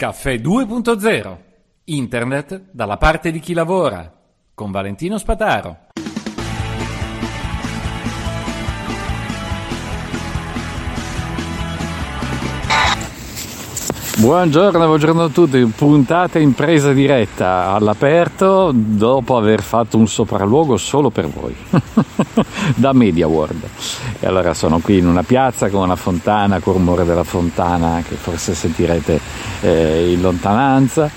Caffè 2.0 Internet dalla parte di chi lavora con Valentino Spataro. Buongiorno, buongiorno a tutti, puntata in presa diretta all'aperto dopo aver fatto un sopralluogo solo per voi da Media World. E allora sono qui in una piazza con una fontana, con il rumore della fontana che forse sentirete eh, in lontananza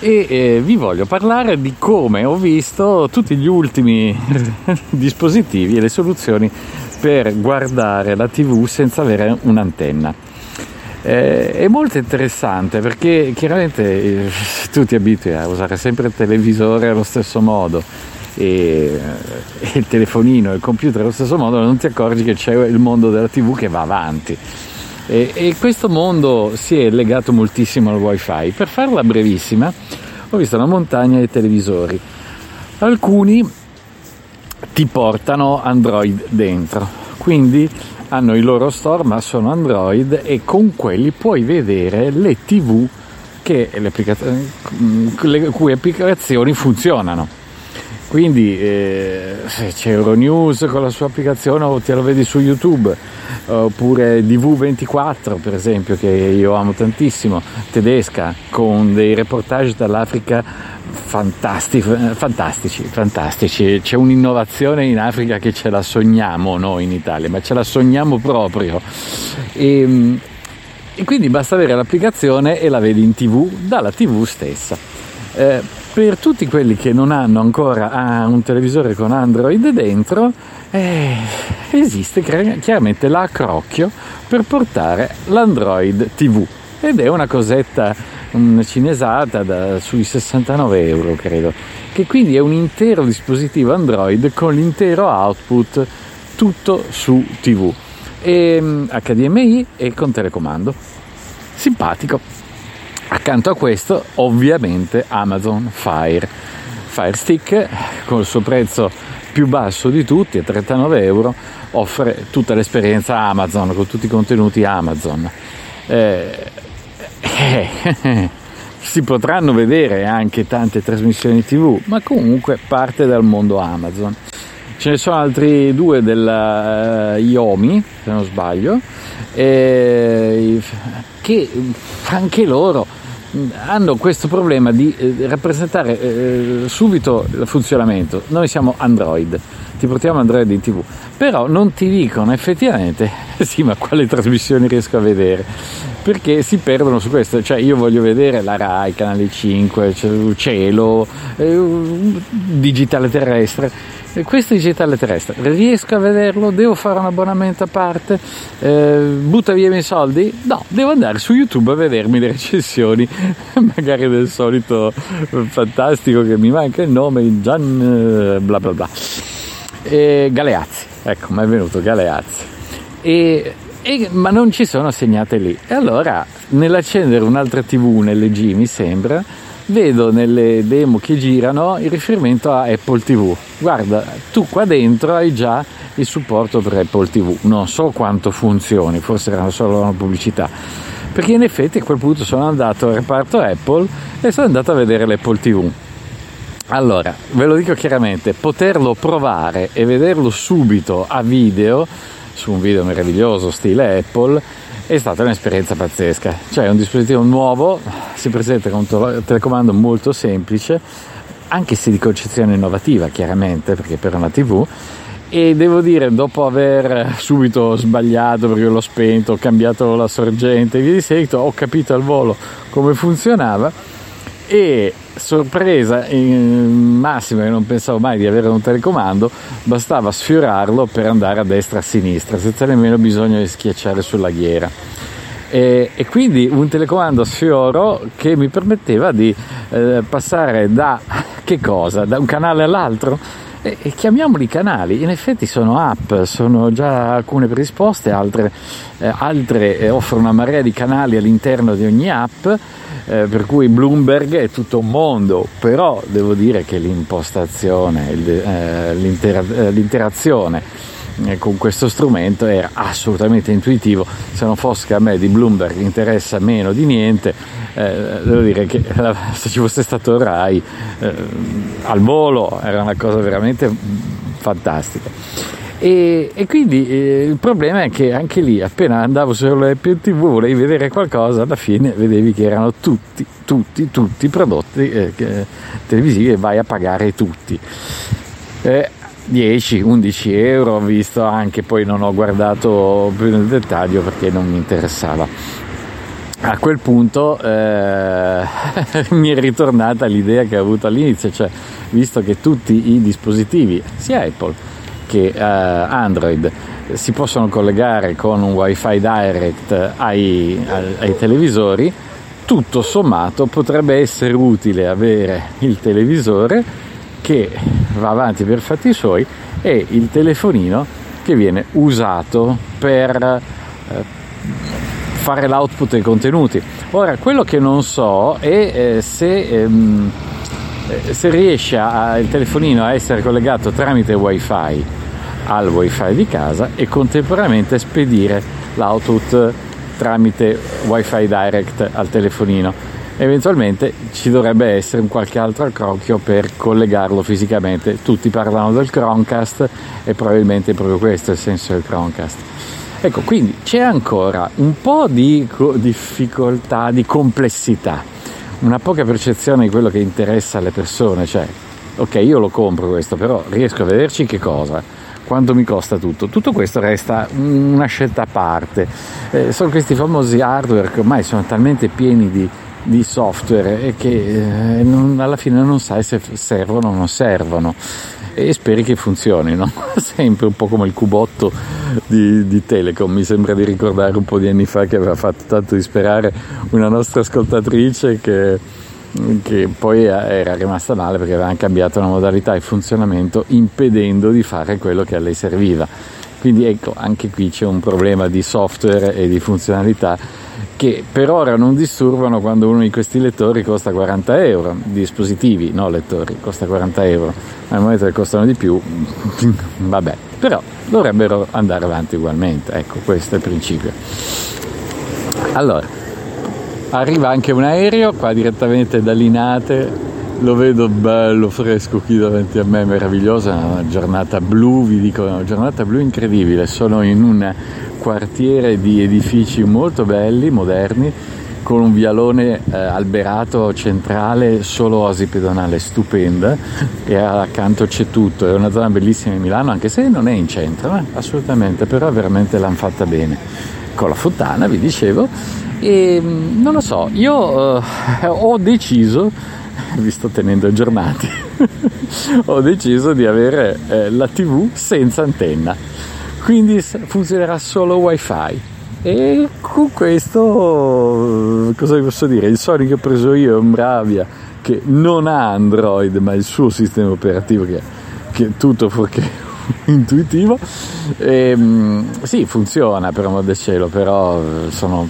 e eh, vi voglio parlare di come ho visto tutti gli ultimi dispositivi e le soluzioni per guardare la TV senza avere un'antenna. Eh, è molto interessante perché chiaramente eh, tu ti abitui a usare sempre il televisore allo stesso modo e, e, eh, il telefonino e il computer allo stesso modo, non ti accorgi che c'è il mondo della TV che va avanti. E, e questo mondo si è legato moltissimo al wifi. Per farla brevissima, ho visto una montagna di televisori. Alcuni ti portano Android dentro, quindi hanno i loro store ma sono Android e con quelli puoi vedere le tv che le, le cui applicazioni funzionano. Quindi eh, se c'è Euronews con la sua applicazione o te lo vedi su YouTube, oppure DV24 per esempio che io amo tantissimo, tedesca, con dei reportage dall'Africa fantastici, fantastici, fantastici. C'è un'innovazione in Africa che ce la sogniamo noi in Italia, ma ce la sogniamo proprio. E, ehm, e quindi basta avere l'applicazione e la vedi in tv dalla tv stessa. Eh, per tutti quelli che non hanno ancora ah, un televisore con Android dentro, eh, esiste chiaramente l'accrocchio per portare l'Android TV ed è una cosetta una cinesata da, sui 69 euro credo. Che quindi è un intero dispositivo Android con l'intero output tutto su TV e, HDMI e con telecomando. Simpatico. Accanto a questo ovviamente Amazon Fire. Fire Stick con il suo prezzo più basso di tutti a 39 euro offre tutta l'esperienza Amazon con tutti i contenuti Amazon. Eh, eh, si potranno vedere anche tante trasmissioni tv, ma comunque parte dal mondo Amazon. Ce ne sono altri due della uh, Iomi, se non sbaglio, eh, che anche loro hanno questo problema di eh, rappresentare eh, subito il funzionamento. Noi siamo Android, ti portiamo Android in tv, però non ti dicono effettivamente sì ma quale trasmissioni riesco a vedere perché si perdono su questo, cioè io voglio vedere la RAI, Canale 5, Cielo, eh, digitale terrestre, questo digitale terrestre, riesco a vederlo? Devo fare un abbonamento a parte? Eh, butta via i miei soldi? No, devo andare su YouTube a vedermi le recensioni, magari del solito fantastico che mi manca il nome, Gian eh, bla bla bla. E Galeazzi, ecco, mi è venuto Galeazzi. E e, ma non ci sono segnate lì. E allora, nell'accendere un'altra TV, un LG mi sembra, vedo nelle demo che girano il riferimento a Apple TV. Guarda, tu qua dentro hai già il supporto per Apple TV. Non so quanto funzioni, forse era solo una pubblicità. Perché in effetti a quel punto sono andato al reparto Apple e sono andato a vedere l'Apple TV. Allora, ve lo dico chiaramente, poterlo provare e vederlo subito a video su un video meraviglioso stile Apple è stata un'esperienza pazzesca. Cioè è un dispositivo nuovo, si presenta con un telecomando molto semplice, anche se di concezione innovativa chiaramente, perché per una TV, e devo dire, dopo aver subito sbagliato perché l'ho spento, ho cambiato la sorgente e via di seguito, ho capito al volo come funzionava e sorpresa in massima che non pensavo mai di avere un telecomando bastava sfiorarlo per andare a destra e a sinistra senza nemmeno bisogno di schiacciare sulla ghiera e, e quindi un telecomando a sfioro che mi permetteva di eh, passare da che cosa? da un canale all'altro e, chiamiamoli canali, in effetti sono app, sono già alcune predisposte, altre, eh, altre eh, offrono una marea di canali all'interno di ogni app eh, per cui Bloomberg è tutto un mondo, però devo dire che l'impostazione, eh, eh, l'interazione con questo strumento era assolutamente intuitivo, se non fosse che a me di Bloomberg interessa meno di niente, eh, devo dire che se ci fosse stato Rai eh, al volo era una cosa veramente fantastica. E, e quindi eh, il problema è che anche lì, appena andavo sull'Apple TV, volevi vedere qualcosa, alla fine vedevi che erano tutti, tutti, tutti prodotti eh, televisivi e vai a pagare tutti. Eh, 10-11 euro, ho visto anche, poi non ho guardato più nel dettaglio perché non mi interessava. A quel punto eh, mi è ritornata l'idea che ho avuto all'inizio, cioè visto che tutti i dispositivi, sia Apple che eh, Android si possono collegare con un wifi direct ai, ai, ai televisori, tutto sommato potrebbe essere utile avere il televisore che va avanti per fatti suoi e il telefonino che viene usato per eh, fare l'output dei contenuti. Ora, quello che non so è eh, se, ehm, eh, se riesce a, il telefonino a essere collegato tramite wifi al wifi di casa e contemporaneamente spedire l'output tramite wifi direct al telefonino. Eventualmente ci dovrebbe essere un qualche altro accrocchio per collegarlo fisicamente. Tutti parlano del Chromecast e probabilmente è proprio questo il senso del Chromecast. Ecco, quindi c'è ancora un po' di difficoltà, di complessità, una poca percezione di quello che interessa alle persone, cioè, ok, io lo compro questo, però riesco a vederci che cosa? quanto mi costa tutto. Tutto questo resta una scelta a parte. Eh, sono questi famosi hardware che ormai sono talmente pieni di, di software e che eh, non, alla fine non sai se servono o non servono e speri che funzionino. Sempre un po' come il cubotto di, di, Telecom, mi sembra di ricordare un po' di anni fa che aveva fatto tanto disperare una nostra ascoltatrice che che poi era rimasta male perché avevano cambiato la modalità di funzionamento impedendo di fare quello che a lei serviva. Quindi ecco, anche qui c'è un problema di software e di funzionalità che per ora non disturbano quando uno di questi lettori costa 40 euro, dispositivi, no lettori, costa 40 euro, nel momento che costano di più, vabbè, però dovrebbero andare avanti ugualmente, ecco, questo è il principio. Allora, Arriva anche un aereo qua direttamente da Linate, lo vedo bello, fresco qui davanti a me, meravigliosa, una giornata blu, vi dico, una giornata blu incredibile, sono in un quartiere di edifici molto belli, moderni, con un vialone eh, alberato centrale, solo osi pedonale stupenda. E accanto c'è tutto, è una zona bellissima di Milano, anche se non è in centro, eh, assolutamente, però veramente l'hanno fatta bene. Con la fontana, vi dicevo, e mm, non lo so, io eh, ho deciso, vi sto tenendo aggiornati, ho deciso di avere eh, la TV senza antenna, quindi funzionerà solo wifi. E con questo, cosa vi posso dire? Il Sony che ho preso io è un Bravia che non ha Android, ma il suo sistema operativo che, che è tutto fuorché intuitivo. E, mm, sì, funziona per amor del cielo, però sono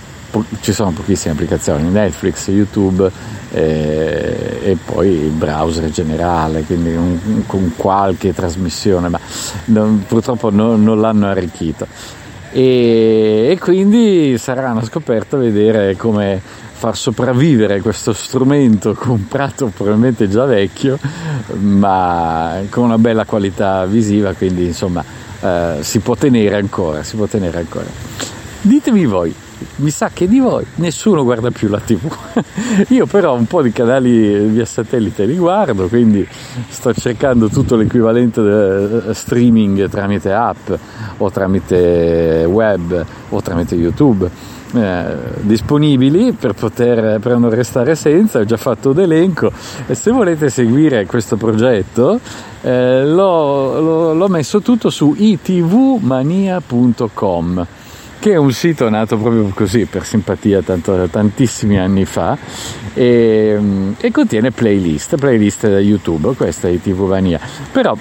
ci sono pochissime applicazioni, Netflix, YouTube eh, e poi il browser generale, quindi un, con qualche trasmissione, ma non, purtroppo no, non l'hanno arricchito. E, e, quindi sarà una scoperta vedere come far sopravvivere questo strumento comprato probabilmente già vecchio, ma con una bella qualità visiva, quindi insomma eh, si può tenere ancora, si può tenere ancora. Ditemi voi, mi sa che di voi nessuno guarda più la tv. Io però un po' di canali via satellite li guardo, quindi sto cercando tutto l'equivalente del eh, streaming tramite app o tramite web o tramite YouTube. Eh, disponibili per poter per non restare senza ho già fatto l'elenco e se volete seguire questo progetto eh, l'ho, l'ho, l'ho messo tutto su itvmania.com che è un sito nato proprio così per simpatia tanto, tantissimi anni fa e, e, contiene playlist, playlist da YouTube, questa è TV Vania. Però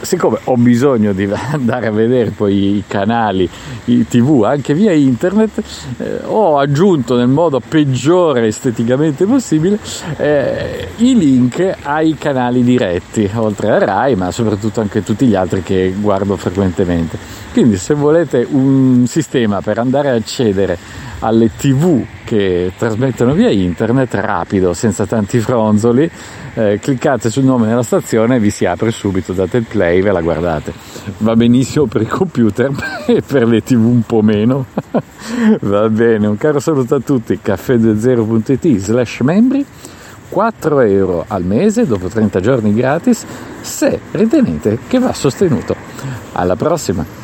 siccome ho bisogno di andare a vedere poi i canali i tv anche via internet, eh, ho aggiunto nel modo peggiore esteticamente possibile eh, i link ai canali diretti, oltre a Rai, ma soprattutto anche tutti gli altri che guardo frequentemente. Quindi se volete un sistema per andare a accedere alle tv che trasmettono via internet rapido, senza tanti fronzoli, eh, cliccate sul nome della stazione e vi si apre subito, date il play, ve la guardate. Va benissimo per i computer e per le tv un po' meno. Va bene, un caro saluto a tutti, caffè20.it slash membri, 4 euro al mese dopo 30 giorni gratis se ritenete che va sostenuto. Alla prossima!